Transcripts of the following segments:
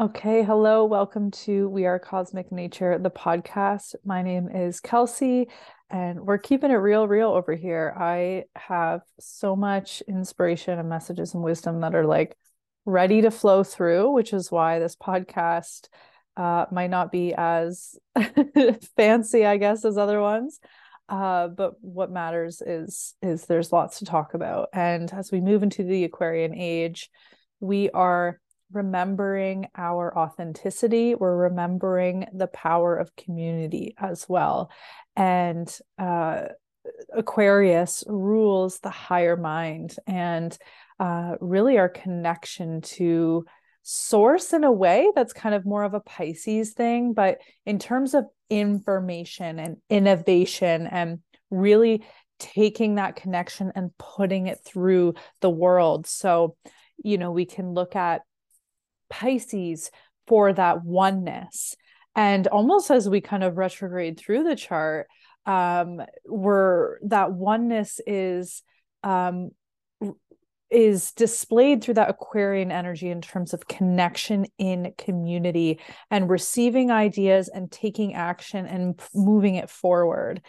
Okay, hello, welcome to We Are Cosmic Nature, the podcast. My name is Kelsey, and we're keeping it real, real over here. I have so much inspiration and messages and wisdom that are like ready to flow through, which is why this podcast uh, might not be as fancy, I guess, as other ones. Uh, but what matters is is there's lots to talk about, and as we move into the Aquarian age, we are remembering our authenticity. We're remembering the power of community as well. And uh, Aquarius rules the higher mind and uh, really our connection to source in a way that's kind of more of a Pisces thing. But in terms of information and innovation and really taking that connection and putting it through the world. So, you know, we can look at Pisces for that oneness. And almost as we kind of retrograde through the chart, um, where that oneness is um, is displayed through that Aquarian energy in terms of connection in community and receiving ideas and taking action and moving it forward.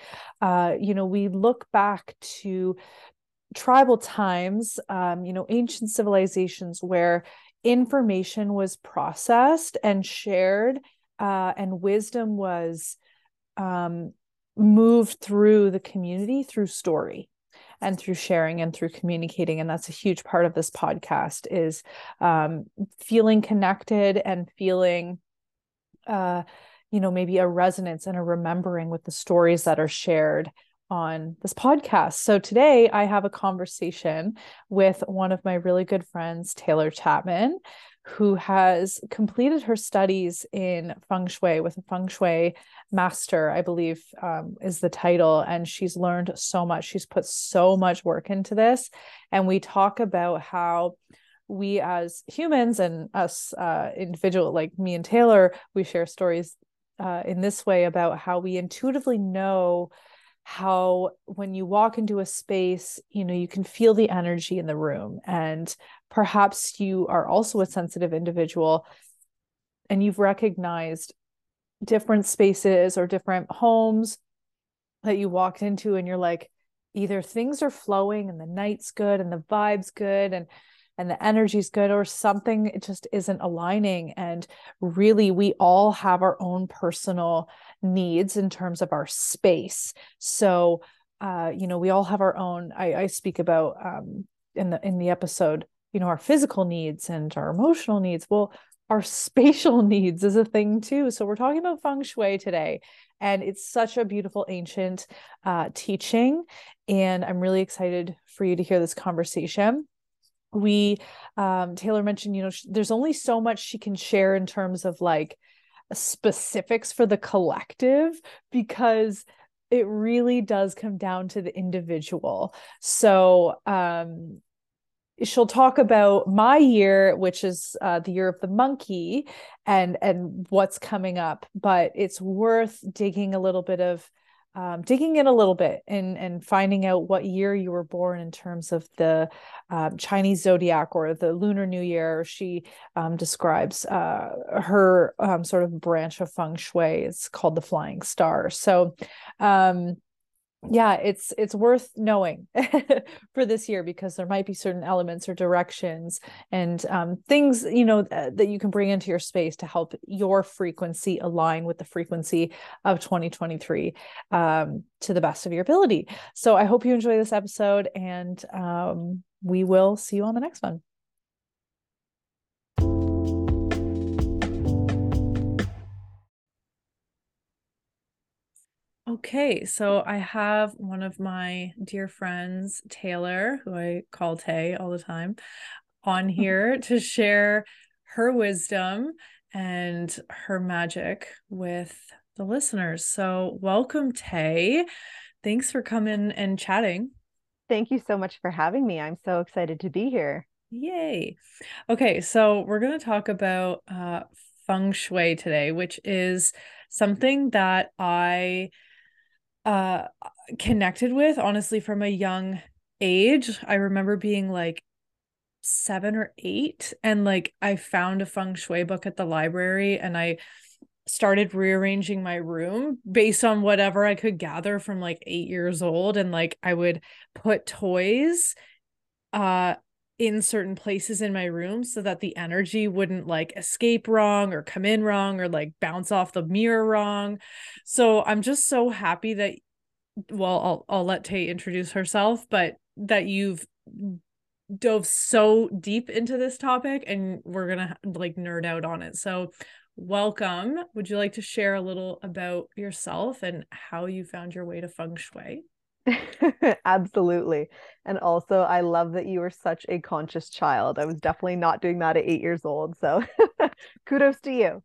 Uh, you know, we look back to tribal times, um, you know, ancient civilizations where information was processed and shared uh, and wisdom was um, moved through the community through story and through sharing and through communicating. And that's a huge part of this podcast is um, feeling connected and feeling uh, you know maybe a resonance and a remembering with the stories that are shared on this podcast. So today I have a conversation with one of my really good friends, Taylor Chapman, who has completed her studies in feng shui with a feng shui master, I believe um, is the title. And she's learned so much. She's put so much work into this. And we talk about how we as humans and us uh, individual like me and Taylor, we share stories uh, in this way about how we intuitively know how when you walk into a space you know you can feel the energy in the room and perhaps you are also a sensitive individual and you've recognized different spaces or different homes that you walked into and you're like either things are flowing and the night's good and the vibe's good and and the energy's good or something it just isn't aligning and really we all have our own personal needs in terms of our space. So uh you know we all have our own i, I speak about um in the in the episode you know our physical needs and our emotional needs. Well our spatial needs is a thing too. So we're talking about feng shui today and it's such a beautiful ancient uh, teaching and i'm really excited for you to hear this conversation we um taylor mentioned you know sh- there's only so much she can share in terms of like specifics for the collective because it really does come down to the individual. So um she'll talk about my year which is uh, the year of the monkey and and what's coming up but it's worth digging a little bit of um, digging in a little bit and and finding out what year you were born in terms of the um, Chinese zodiac or the Lunar New Year. She um, describes uh, her um, sort of branch of feng shui. It's called the Flying Star. So um, yeah it's it's worth knowing for this year because there might be certain elements or directions and um, things you know th- that you can bring into your space to help your frequency align with the frequency of 2023 um, to the best of your ability. So i hope you enjoy this episode and um, we will see you on the next one Okay, so I have one of my dear friends, Taylor, who I call Tay all the time, on here to share her wisdom and her magic with the listeners. So, welcome, Tay. Thanks for coming and chatting. Thank you so much for having me. I'm so excited to be here. Yay. Okay, so we're going to talk about uh, feng shui today, which is something that I uh connected with honestly from a young age i remember being like seven or eight. And like I found a feng shui book at the library and I started rearranging my room based on whatever I could gather from like eight years old. And like I would put toys uh in certain places in my room so that the energy wouldn't like escape wrong or come in wrong or like bounce off the mirror wrong. So I'm just so happy that well I'll I'll let Tay introduce herself, but that you've dove so deep into this topic and we're going to like nerd out on it. So welcome. Would you like to share a little about yourself and how you found your way to feng shui? Absolutely. And also, I love that you were such a conscious child. I was definitely not doing that at eight years old. So kudos to you.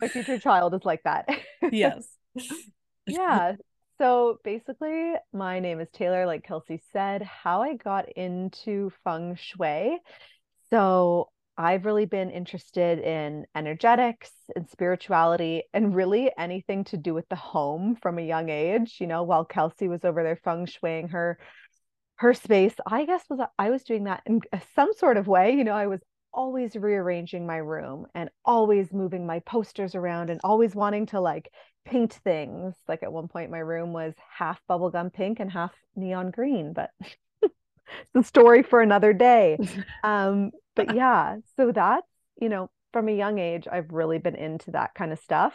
My future child is like that. yes. yeah. So basically, my name is Taylor, like Kelsey said. How I got into feng shui. So I've really been interested in energetics and spirituality and really anything to do with the home from a young age. You know, while Kelsey was over there feng shuiing her her space, I guess was I was doing that in some sort of way. You know, I was always rearranging my room and always moving my posters around and always wanting to like paint things. Like at one point my room was half bubblegum pink and half neon green, but the story for another day. Um, but yeah, so that's, you know, from a young age, I've really been into that kind of stuff.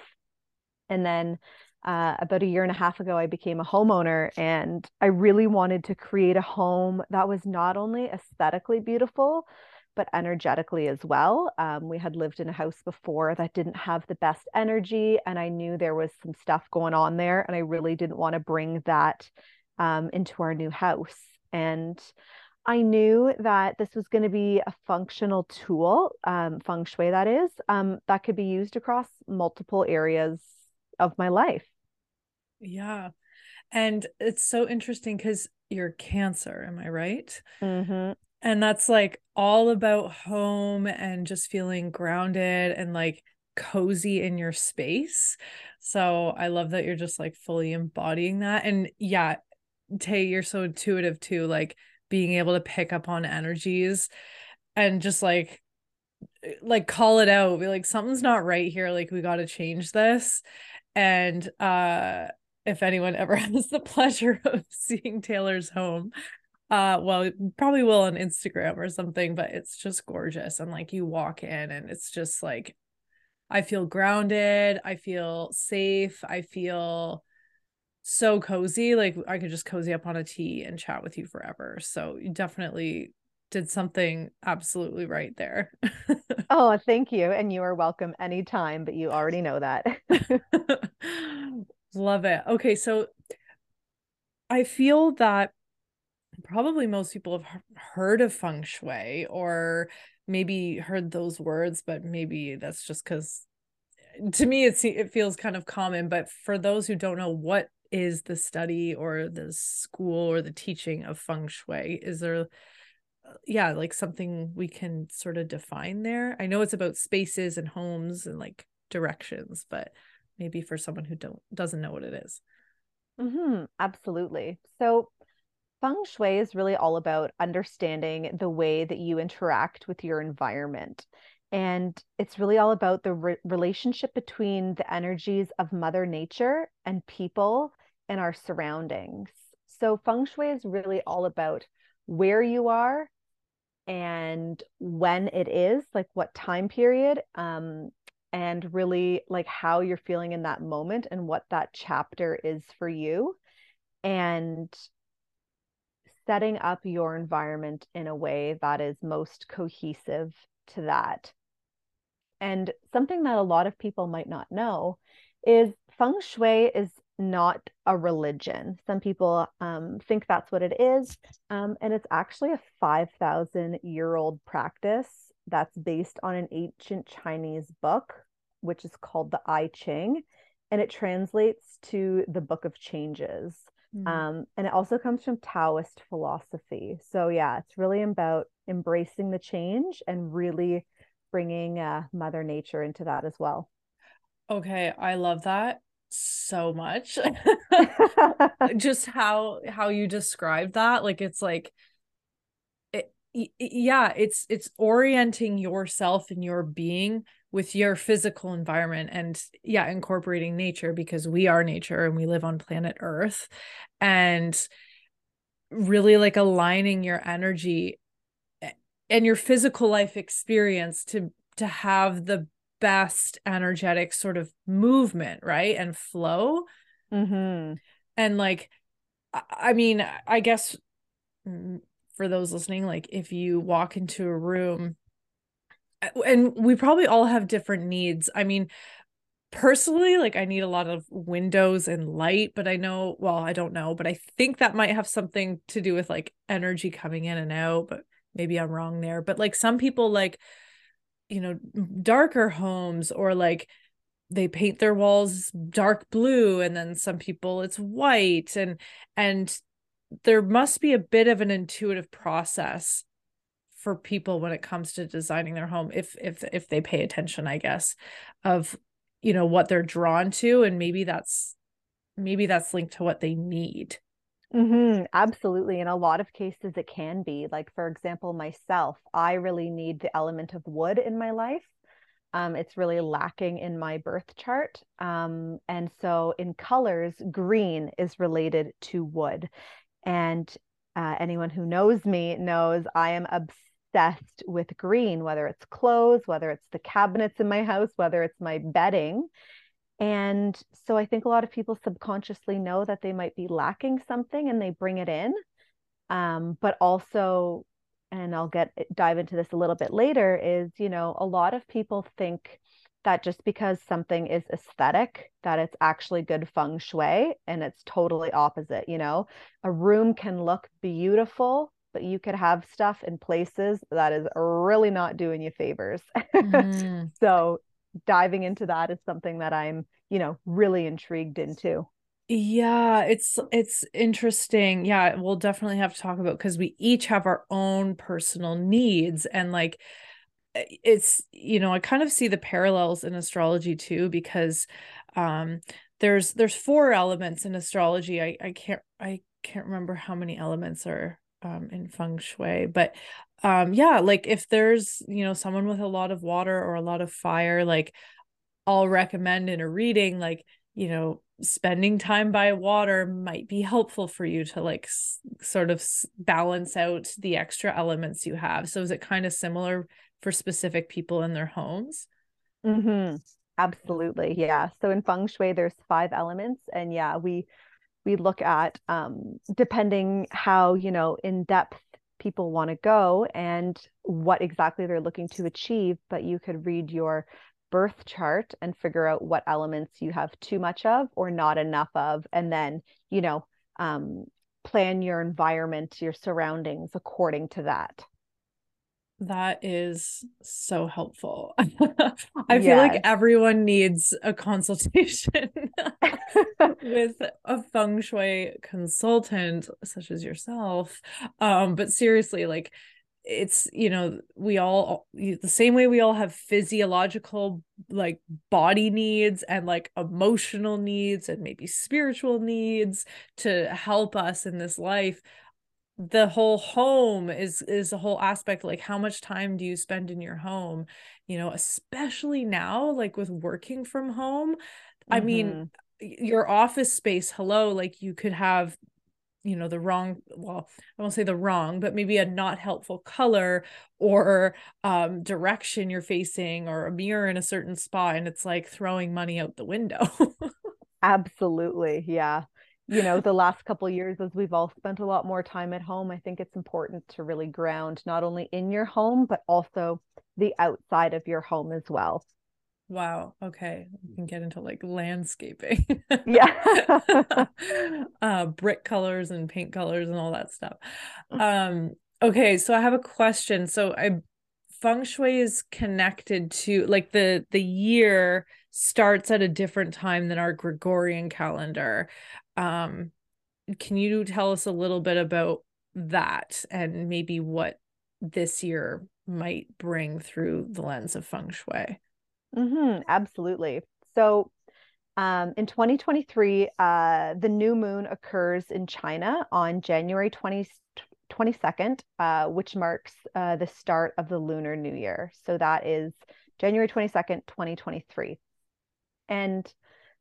And then uh, about a year and a half ago, I became a homeowner and I really wanted to create a home that was not only aesthetically beautiful, but energetically as well. Um, we had lived in a house before that didn't have the best energy, and I knew there was some stuff going on there, and I really didn't want to bring that um, into our new house. And I knew that this was going to be a functional tool, um, feng shui that is, um, that could be used across multiple areas of my life. Yeah. And it's so interesting because you're cancer, am I right? Mm-hmm. And that's like all about home and just feeling grounded and like cozy in your space. So I love that you're just like fully embodying that. And yeah, Tay, you're so intuitive too. Like being able to pick up on energies and just like like call it out be like something's not right here like we got to change this. And uh if anyone ever has the pleasure of seeing Taylor's home uh well probably will on Instagram or something but it's just gorgeous and like you walk in and it's just like I feel grounded I feel safe I feel so cozy. Like I could just cozy up on a tea and chat with you forever. So you definitely did something absolutely right there. oh, thank you. And you are welcome anytime, but you already know that. Love it. Okay, so I feel that probably most people have heard of feng shui or maybe heard those words, but maybe that's just because eh, to me it's it feels kind of common. But for those who don't know what is the study or the school or the teaching of feng shui? Is there uh, yeah like something we can sort of define there? I know it's about spaces and homes and like directions but maybe for someone who don't doesn't know what it is. Mm-hmm, absolutely. So feng shui is really all about understanding the way that you interact with your environment and it's really all about the re- relationship between the energies of Mother Nature and people and our surroundings. So, feng shui is really all about where you are and when it is, like what time period, um, and really like how you're feeling in that moment and what that chapter is for you. And setting up your environment in a way that is most cohesive to that. And something that a lot of people might not know is feng shui is not a religion. Some people um, think that's what it is. Um, and it's actually a 5,000 year old practice that's based on an ancient Chinese book, which is called the I Ching. And it translates to the Book of Changes. Mm. Um, and it also comes from Taoist philosophy. So, yeah, it's really about embracing the change and really bringing uh, Mother Nature into that as well. Okay, I love that so much. just how how you described that, like it's like it, yeah it's it's orienting yourself and your being with your physical environment and yeah incorporating nature because we are nature and we live on planet earth and really like aligning your energy and your physical life experience to to have the best energetic sort of movement right and flow mm-hmm. and like i mean i guess mm, for those listening like if you walk into a room and we probably all have different needs i mean personally like i need a lot of windows and light but i know well i don't know but i think that might have something to do with like energy coming in and out but maybe i'm wrong there but like some people like you know darker homes or like they paint their walls dark blue and then some people it's white and and there must be a bit of an intuitive process for people when it comes to designing their home if if if they pay attention i guess of you know what they're drawn to and maybe that's maybe that's linked to what they need mm-hmm, absolutely in a lot of cases it can be like for example myself i really need the element of wood in my life um, it's really lacking in my birth chart. Um, and so in colors, green is related to wood. And uh, anyone who knows me knows I am obsessed with green, whether it's clothes, whether it's the cabinets in my house, whether it's my bedding. And so I think a lot of people subconsciously know that they might be lacking something and they bring it in. Um, but also, and I'll get dive into this a little bit later, is, you know, a lot of people think that just because something is aesthetic that it's actually good feng shui and it's totally opposite you know a room can look beautiful but you could have stuff in places that is really not doing you favors mm. so diving into that is something that i'm you know really intrigued into. Yeah it's it's interesting. Yeah we'll definitely have to talk about because we each have our own personal needs and like it's you know i kind of see the parallels in astrology too because um there's there's four elements in astrology. I i can't i can't remember how many elements are um in feng shui but um yeah like if there's you know someone with a lot of water or a lot of fire like i'll recommend in a reading like you know spending time by water might be helpful for you to like s- sort of balance out the extra elements you have. So is it kind of similar for specific people in their homes? Mm-hmm. absolutely yeah. So in feng shui there's five elements and yeah we we look at um depending how you know in depth people want to go and what exactly they're looking to achieve but you could read your birth chart and figure out what elements you have too much of or not enough of and then you know um, plan your environment your surroundings according to that that is so helpful. I feel like everyone needs a consultation with a feng shui consultant such as yourself. Um, but seriously, like it's you know we all the same way we all have physiological like body needs and like emotional needs and maybe spiritual needs to help us in this life the whole home is is a whole aspect like how much time do you spend in your home you know especially now like with working from home mm-hmm. i mean mm-hmm. your office space hello like you could have you know the wrong well i won't say the wrong but maybe a not helpful color or um direction you're facing or a mirror in a certain spot and it's like throwing money out the window absolutely yeah you know the last couple years as we've all spent a lot more time at home i think it's important to really ground not only in your home but also the outside of your home as well. Wow okay we can get into like landscaping. Yeah. Uh brick colors and paint colors and all that stuff. Um okay so i have a question. So i feng shui is connected to like the the year starts at a different time than our gregorian calendar um, can you tell us a little bit about that and maybe what this year might bring through the lens of feng shui? Mm-hmm, absolutely. So, um, in 2023, uh, the new moon occurs in China on January 20, 22nd, uh, which marks uh, the start of the Lunar New Year. So that is January 22nd, 2023. And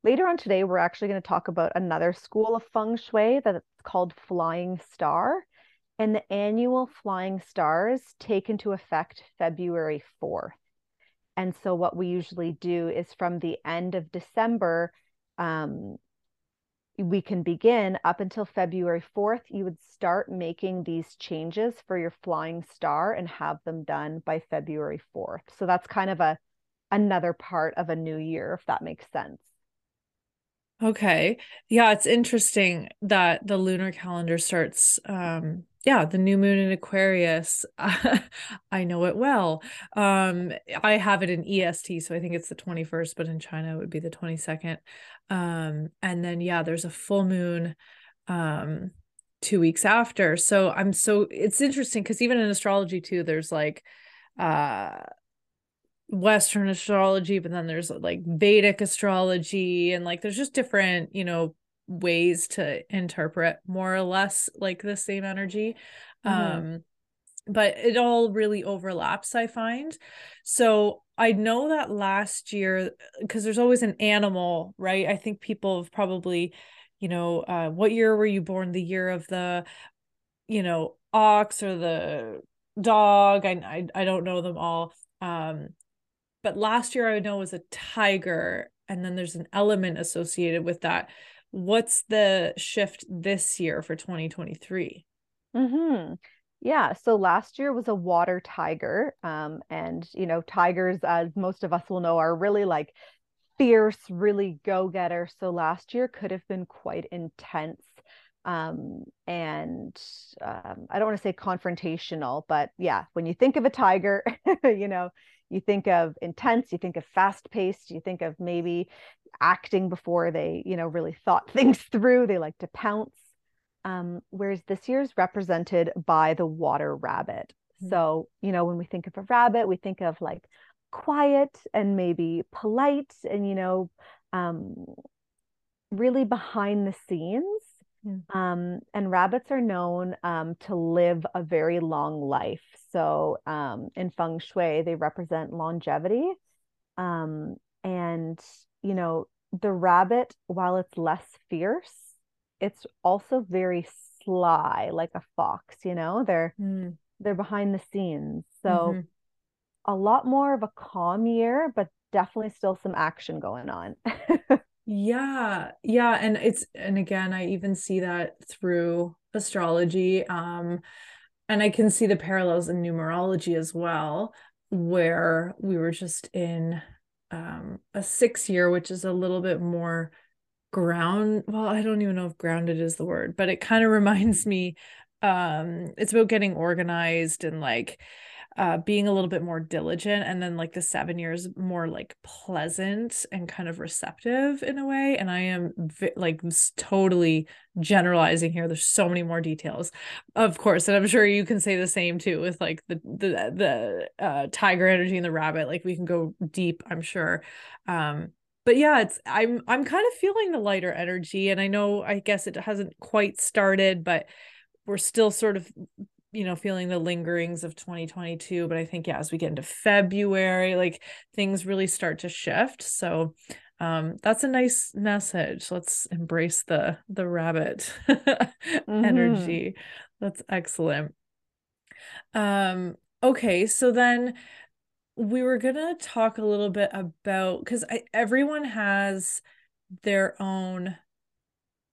later on today, we're actually going to talk about another school of feng shui that's called Flying Star. And the annual Flying Stars take into effect February 4th. And so, what we usually do is from the end of December, um, we can begin up until February 4th. You would start making these changes for your flying star and have them done by February 4th. So that's kind of a another part of a new year, if that makes sense. Okay. Yeah, it's interesting that the lunar calendar starts um yeah, the new moon in Aquarius. I know it well. Um I have it in EST, so I think it's the 21st, but in China it would be the 22nd. Um and then yeah, there's a full moon um 2 weeks after. So I'm so it's interesting cuz even in astrology too there's like uh Western astrology, but then there's like Vedic astrology, and like there's just different, you know, ways to interpret more or less like the same energy. Mm-hmm. Um, but it all really overlaps, I find. So I know that last year, because there's always an animal, right? I think people have probably, you know, uh, what year were you born? The year of the, you know, ox or the dog. I I, I don't know them all. Um, but last year I know was a tiger, and then there's an element associated with that. What's the shift this year for 2023? Mm-hmm. Yeah. So last year was a water tiger. Um, and, you know, tigers, as most of us will know, are really like fierce, really go getter. So last year could have been quite intense. Um, and um, I don't want to say confrontational, but yeah, when you think of a tiger, you know, you think of intense you think of fast paced you think of maybe acting before they you know really thought things through they like to pounce. Um, whereas this year is represented by the water rabbit. Mm-hmm. so you know when we think of a rabbit we think of like quiet and maybe polite and you know um, really behind the scenes um, and rabbits are known um, to live a very long life. So um, in feng shui, they represent longevity. Um, and, you know, the rabbit, while it's less fierce, it's also very sly, like a fox, you know, they're mm. they're behind the scenes. So mm-hmm. a lot more of a calm year, but definitely still some action going on. Yeah, yeah, and it's and again, I even see that through astrology. Um, and I can see the parallels in numerology as well, where we were just in um a six year, which is a little bit more ground. Well, I don't even know if grounded is the word, but it kind of reminds me um it's about getting organized and like uh, being a little bit more diligent and then like the seven years more like pleasant and kind of receptive in a way. And i am vi- like totally generalizing here. There's so many more details of course and i'm sure you can say the same too with like the the the uh, tiger energy and the rabbit like we can go deep i'm sure. Um but yeah it's i'm i'm kind of feeling the lighter energy and i know i guess it hasn't quite started but we're still sort of you know feeling the lingerings of 2022 but i think yeah as we get into february like things really start to shift. So um that's a nice message. Let's embrace the the rabbit mm-hmm. energy. That's excellent. Um okay so then we were gonna talk a little bit about because everyone has their own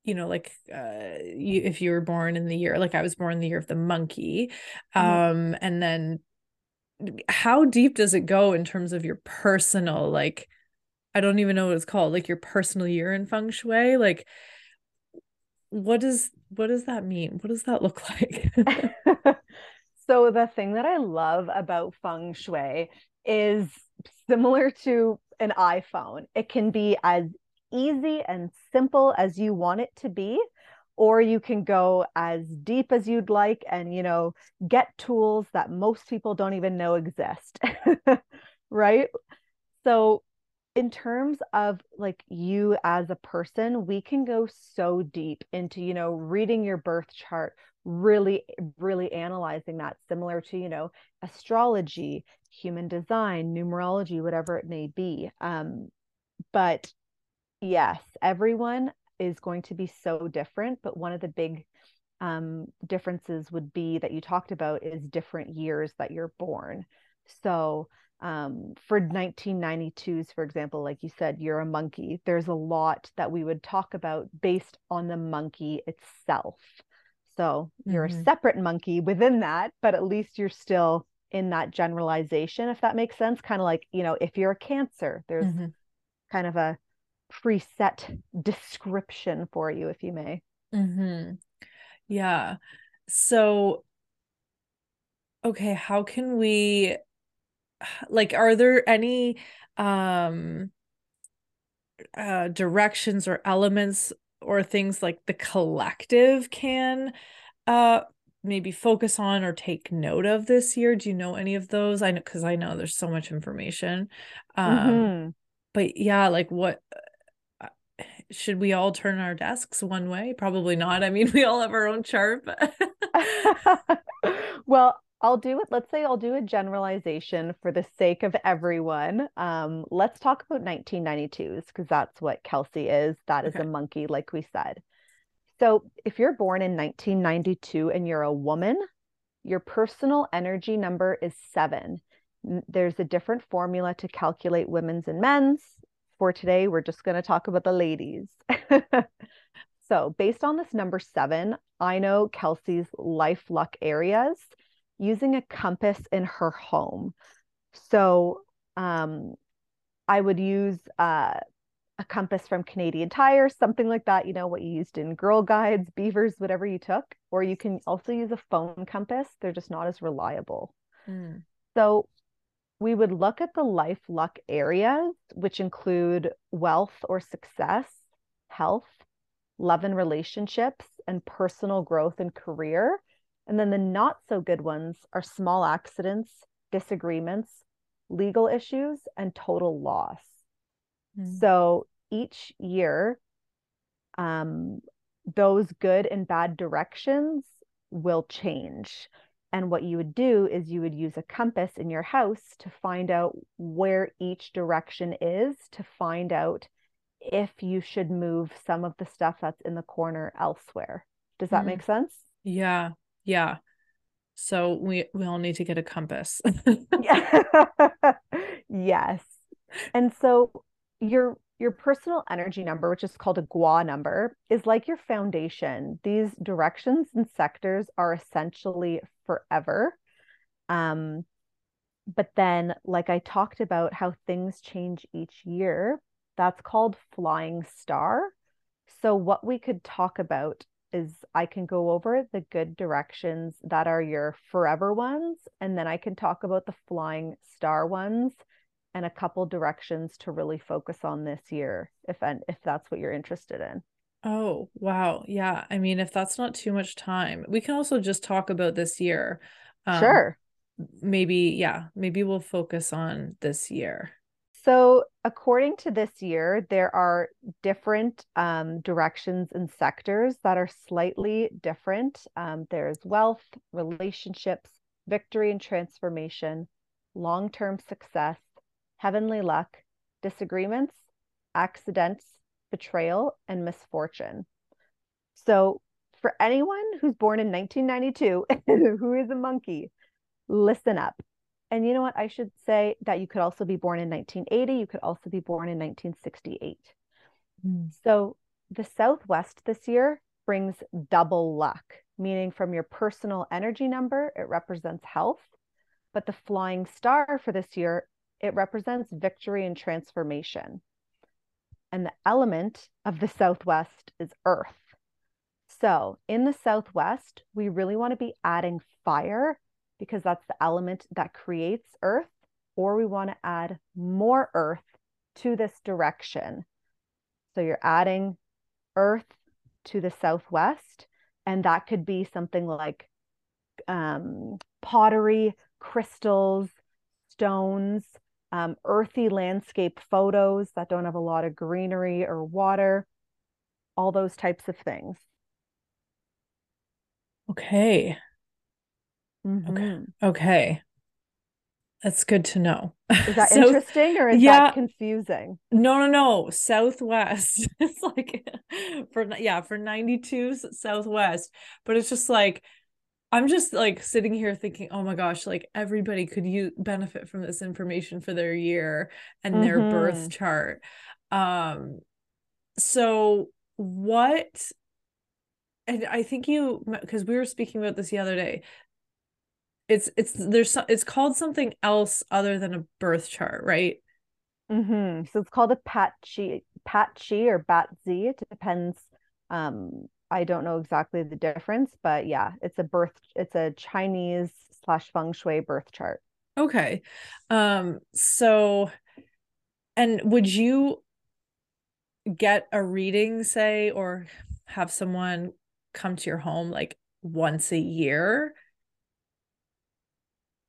you know like uh you, if you were born in the year like i was born in the year of the monkey mm-hmm. um and then how deep does it go in terms of your personal like i don't even know what it's called like your personal year in feng shui? Like what does what does that mean? What does that look like? So the thing that i love about feng shui is similar to an iphone it can be as easy and simple as you want it to be or you can go as deep as you'd like and you know get tools that most people don't even know exist right so in terms of like you as a person, we can go so deep into, you know, reading your birth chart, really, really analyzing that, similar to, you know, astrology, human design, numerology, whatever it may be. Um, but yes, everyone is going to be so different. But one of the big um, differences would be that you talked about is different years that you're born. So, um, for 1992s, for example, like you said, you're a monkey. There's a lot that we would talk about based on the monkey itself. So you're mm-hmm. a separate monkey within that, but at least you're still in that generalization, if that makes sense. Kind of like, you know, if you're a cancer, there's mm-hmm. kind of a preset description for you, if you may. Mm-hmm. Yeah. So, okay, how can we like are there any um uh directions or elements or things like the collective can uh maybe focus on or take note of this year do you know any of those i know because i know there's so much information um mm-hmm. but yeah like what should we all turn our desks one way probably not i mean we all have our own chart but well I'll do it. Let's say I'll do a generalization for the sake of everyone. Um, let's talk about 1992s because that's what Kelsey is. That is okay. a monkey, like we said. So if you're born in 1992 and you're a woman, your personal energy number is seven. There's a different formula to calculate women's and men's. For today, we're just going to talk about the ladies. so, based on this number seven, I know Kelsey's life luck areas using a compass in her home. So um, I would use uh, a compass from Canadian Tire, something like that, you know, what you used in Girl Guides, Beavers, whatever you took. Or you can also use a phone compass, they're just not as reliable. Mm. So we would look at the life luck areas, which include wealth or success, health, love and relationships, and personal growth and career. And then the not so good ones are small accidents, disagreements, legal issues, and total loss. Mm. So each year, um, those good and bad directions will change. And what you would do is you would use a compass in your house to find out where each direction is, to find out if you should move some of the stuff that's in the corner elsewhere. Does that mm. make sense? Yeah. Yeah. So we we all need to get a compass. yes. And so your your personal energy number, which is called a Kua number, is like your foundation. These directions and sectors are essentially forever. Um, but then, like I talked about, how things change each year, that's called flying star. So, what we could talk about is I can go over the good directions that are your forever ones, and then I can talk about the flying star ones and a couple directions to really focus on this year, if and if that's what you're interested in. Oh, wow. Yeah. I mean, if that's not too much time, we can also just talk about this year. Um, sure. Maybe, yeah, maybe we'll focus on this year. So, according to this year, there are different um, directions and sectors that are slightly different. Um, there's wealth, relationships, victory and transformation, long term success, heavenly luck, disagreements, accidents, betrayal, and misfortune. So, for anyone who's born in 1992 who is a monkey, listen up. And you know what? I should say that you could also be born in 1980. You could also be born in 1968. Mm. So the Southwest this year brings double luck, meaning from your personal energy number, it represents health. But the flying star for this year, it represents victory and transformation. And the element of the Southwest is earth. So in the Southwest, we really want to be adding fire because that's the element that creates earth, or we want to add more earth to this direction. So you're adding earth to the southwest, and that could be something like um, pottery, crystals, stones, um, earthy landscape photos that don't have a lot of greenery or water, all those types of things. Okay. Mm-hmm. Okay. Okay. That's good to know. Is that so, interesting or is yeah, that confusing? No, no, no. Southwest. it's like for yeah, for 92 Southwest. But it's just like I'm just like sitting here thinking, oh my gosh, like everybody could use benefit from this information for their year and mm-hmm. their birth mm-hmm. chart. Um so what and I think you because we were speaking about this the other day it's it's there's it's called something else other than a birth chart, right? Mm-hmm. So it's called a patchy patchy or Bazi. It depends. Um, I don't know exactly the difference, but yeah, it's a birth. It's a Chinese slash feng shui birth chart. Okay, um, so, and would you get a reading, say, or have someone come to your home like once a year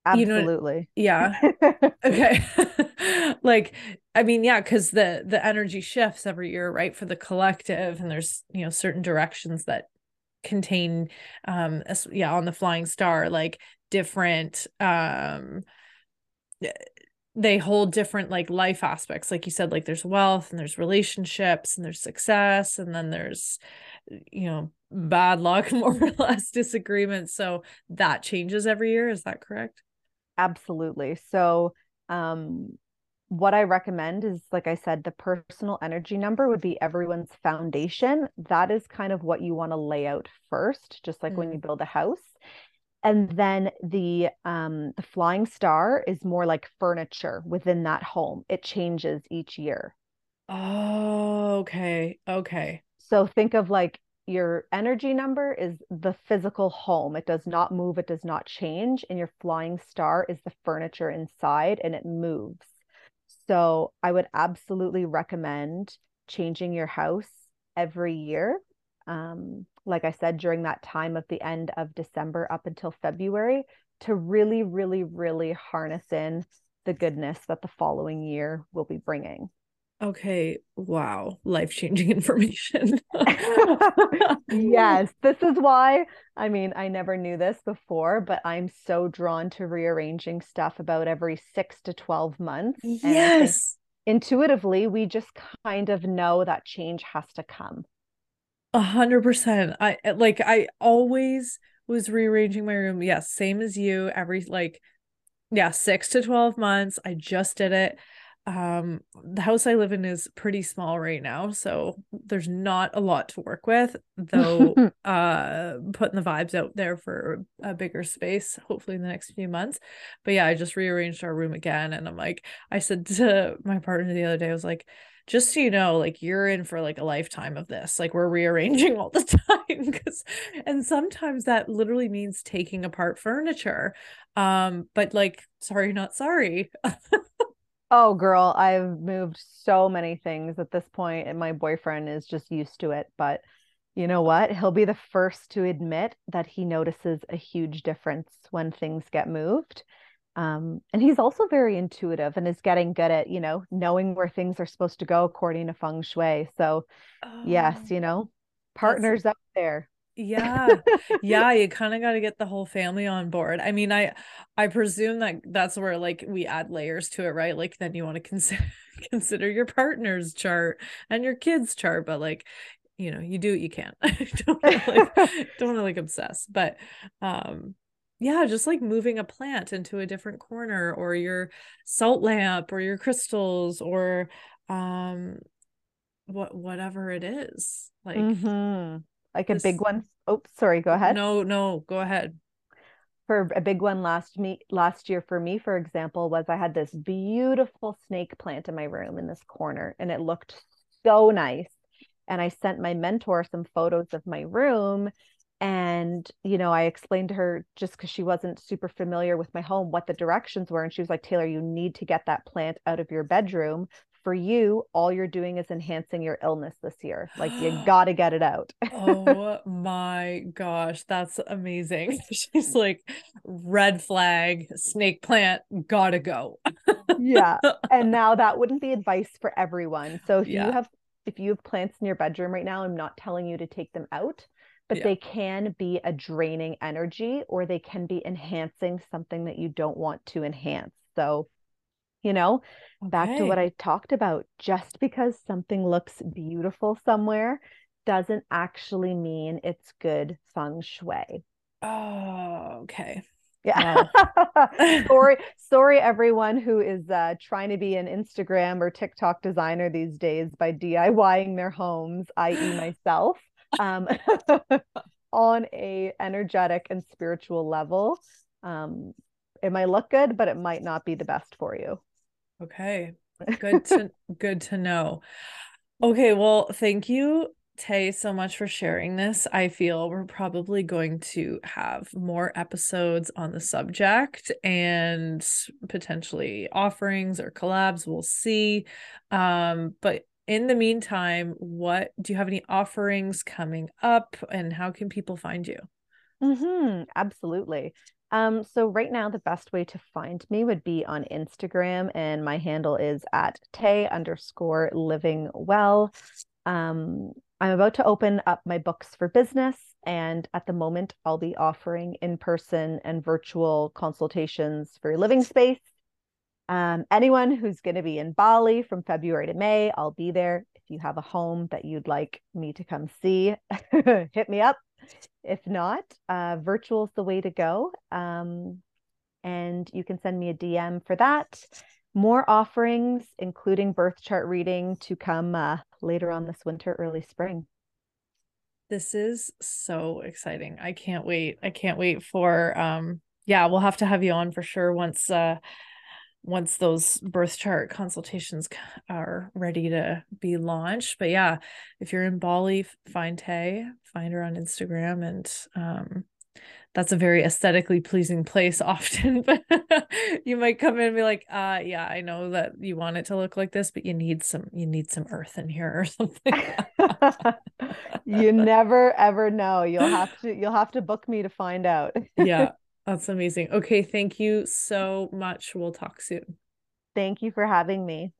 Absolutely. You know, yeah. okay. like I mean, yeah, because the the energy shifts every year, right? For the collective, and there's you know certain directions that contain um yeah on the flying star like different um they hold different like life aspects like you said like there's wealth and there's relationships and there's success and then there's you know bad luck more or less disagreements so that changes every year is that correct Absolutely. So, um, what I recommend is, like I said, the personal energy number would be everyone's foundation. That is kind of what you want to lay out first, just like mm. when you mm. build a house. And then the um, the flying star is more like furniture within that home. It changes each year. Oh, okay. Okay. So think of like your energy number is the physical home. It does not move, it does not change. And your flying star is the furniture inside and it moves. So I would absolutely recommend changing your house every year. Um, like I said, during that time of the end of December up until February, to really, really, really harness in the goodness that the following year will be bringing. Okay, wow, life changing information. yes, this is why. I mean, I never knew this before, but I'm so drawn to rearranging stuff about every six to 12 months. Yes. Intuitively, we just kind of know that change has to come. A hundred percent. I eh, like, I always was rearranging my room. Yes, same as you. Every like, yeah, six to 12 months. I just did it um the house i live in is pretty small right now so there's not a lot to work with though uh putting the vibes out there for a bigger space hopefully in the next few months. But yeah i just rearranged our room again and i'm like i said to my partner the other day i was like just so you know like you're in for like a lifetime of this. Like we're rearranging all the time. Because and sometimes that literally means taking apart furniture. Um but like sorry not sorry Oh, girl, I've moved so many things at this point, and my boyfriend is just used to it. But you know what? He'll be the first to admit that he notices a huge difference when things get moved. Um, and he's also very intuitive and is getting good at, you know, knowing where things are supposed to go according to feng shui. So, oh, yes, you know, partners up there yeah. Yeah you kind of got to get the whole family on board. I mean i i presume that that's where like we add layers to it right? Like then you want to consider consider your partner's chart and your kids chart but like you know you do what you can. Don't wanna, like don't want to like obsess but um yeah just like moving a plant into a different corner or your salt lamp or your crystals or um what whatever it is like mm-hmm like a big one. Oh, sorry, go ahead. No, no, go ahead. For a big one last me last year for me, for example, was I had this beautiful snake plant in my room in this corner, and it looked so nice. And I sent my mentor some photos of my room. And, you know, I explained to her just because she wasn't super familiar with my home what the directions were. And she was like, Taylor, you need to get that plant out of your bedroom for you, all you're doing is enhancing your illness this year. Like you got to get it out. oh my gosh, that's amazing. She's like, red flag, snake plant, gotta go. yeah. And now that wouldn't be advice for everyone. So if yeah. you have if you have plants in your bedroom right now, I'm not telling you to take them out, but yeah. they can be a draining energy or they can be enhancing something that you don't want to enhance. So you know back to what i talked about just because something looks beautiful somewhere doesn't actually mean it's good feng shui. Oh okay. Yeah. Sorry sorry everyone who is uh, trying to be an instagram or tiktok designer these days by diying their homes i.e myself um, on a energetic and spiritual level um, it might look good but it might not be the best for you Okay. Good to good to know. Okay, well, thank you Tay so much for sharing this. I feel we're probably going to have more episodes on the subject and potentially offerings or collabs. We'll see. Um, but in the meantime, what do you have any offerings coming up and how can people find you? Mm-hmm, absolutely. Um, so right now the best way to find me would be on Instagram, and my handle is at Tay underscore living well. Um, I'm about to open up my books for business, and at the moment, I'll be offering in person and virtual consultations for living space. Um, anyone who's going to be in Bali from February to May, I'll be there. If you have a home that you'd like me to come see, hit me up. If not, uh, virtual is the way to go. Um, and you can send me a DM for that. More offerings, including birth chart reading, to come uh, later on this winter, early spring. This is so exciting. I can't wait. I can't wait for um yeah, we'll have to have you on for sure once uh once those birth chart consultations are ready to be launched. But yeah, if you're in Bali, find Tay, find her on Instagram, and um, that's a very aesthetically pleasing place often. But you might come in and be like, uh, yeah, I know that you want it to look like this, but you need some you need some earth in here or something. you never ever know. You'll have to you'll have to book me to find out. yeah. That's amazing. Okay, thank you so much. We'll talk soon. Thank you for having me.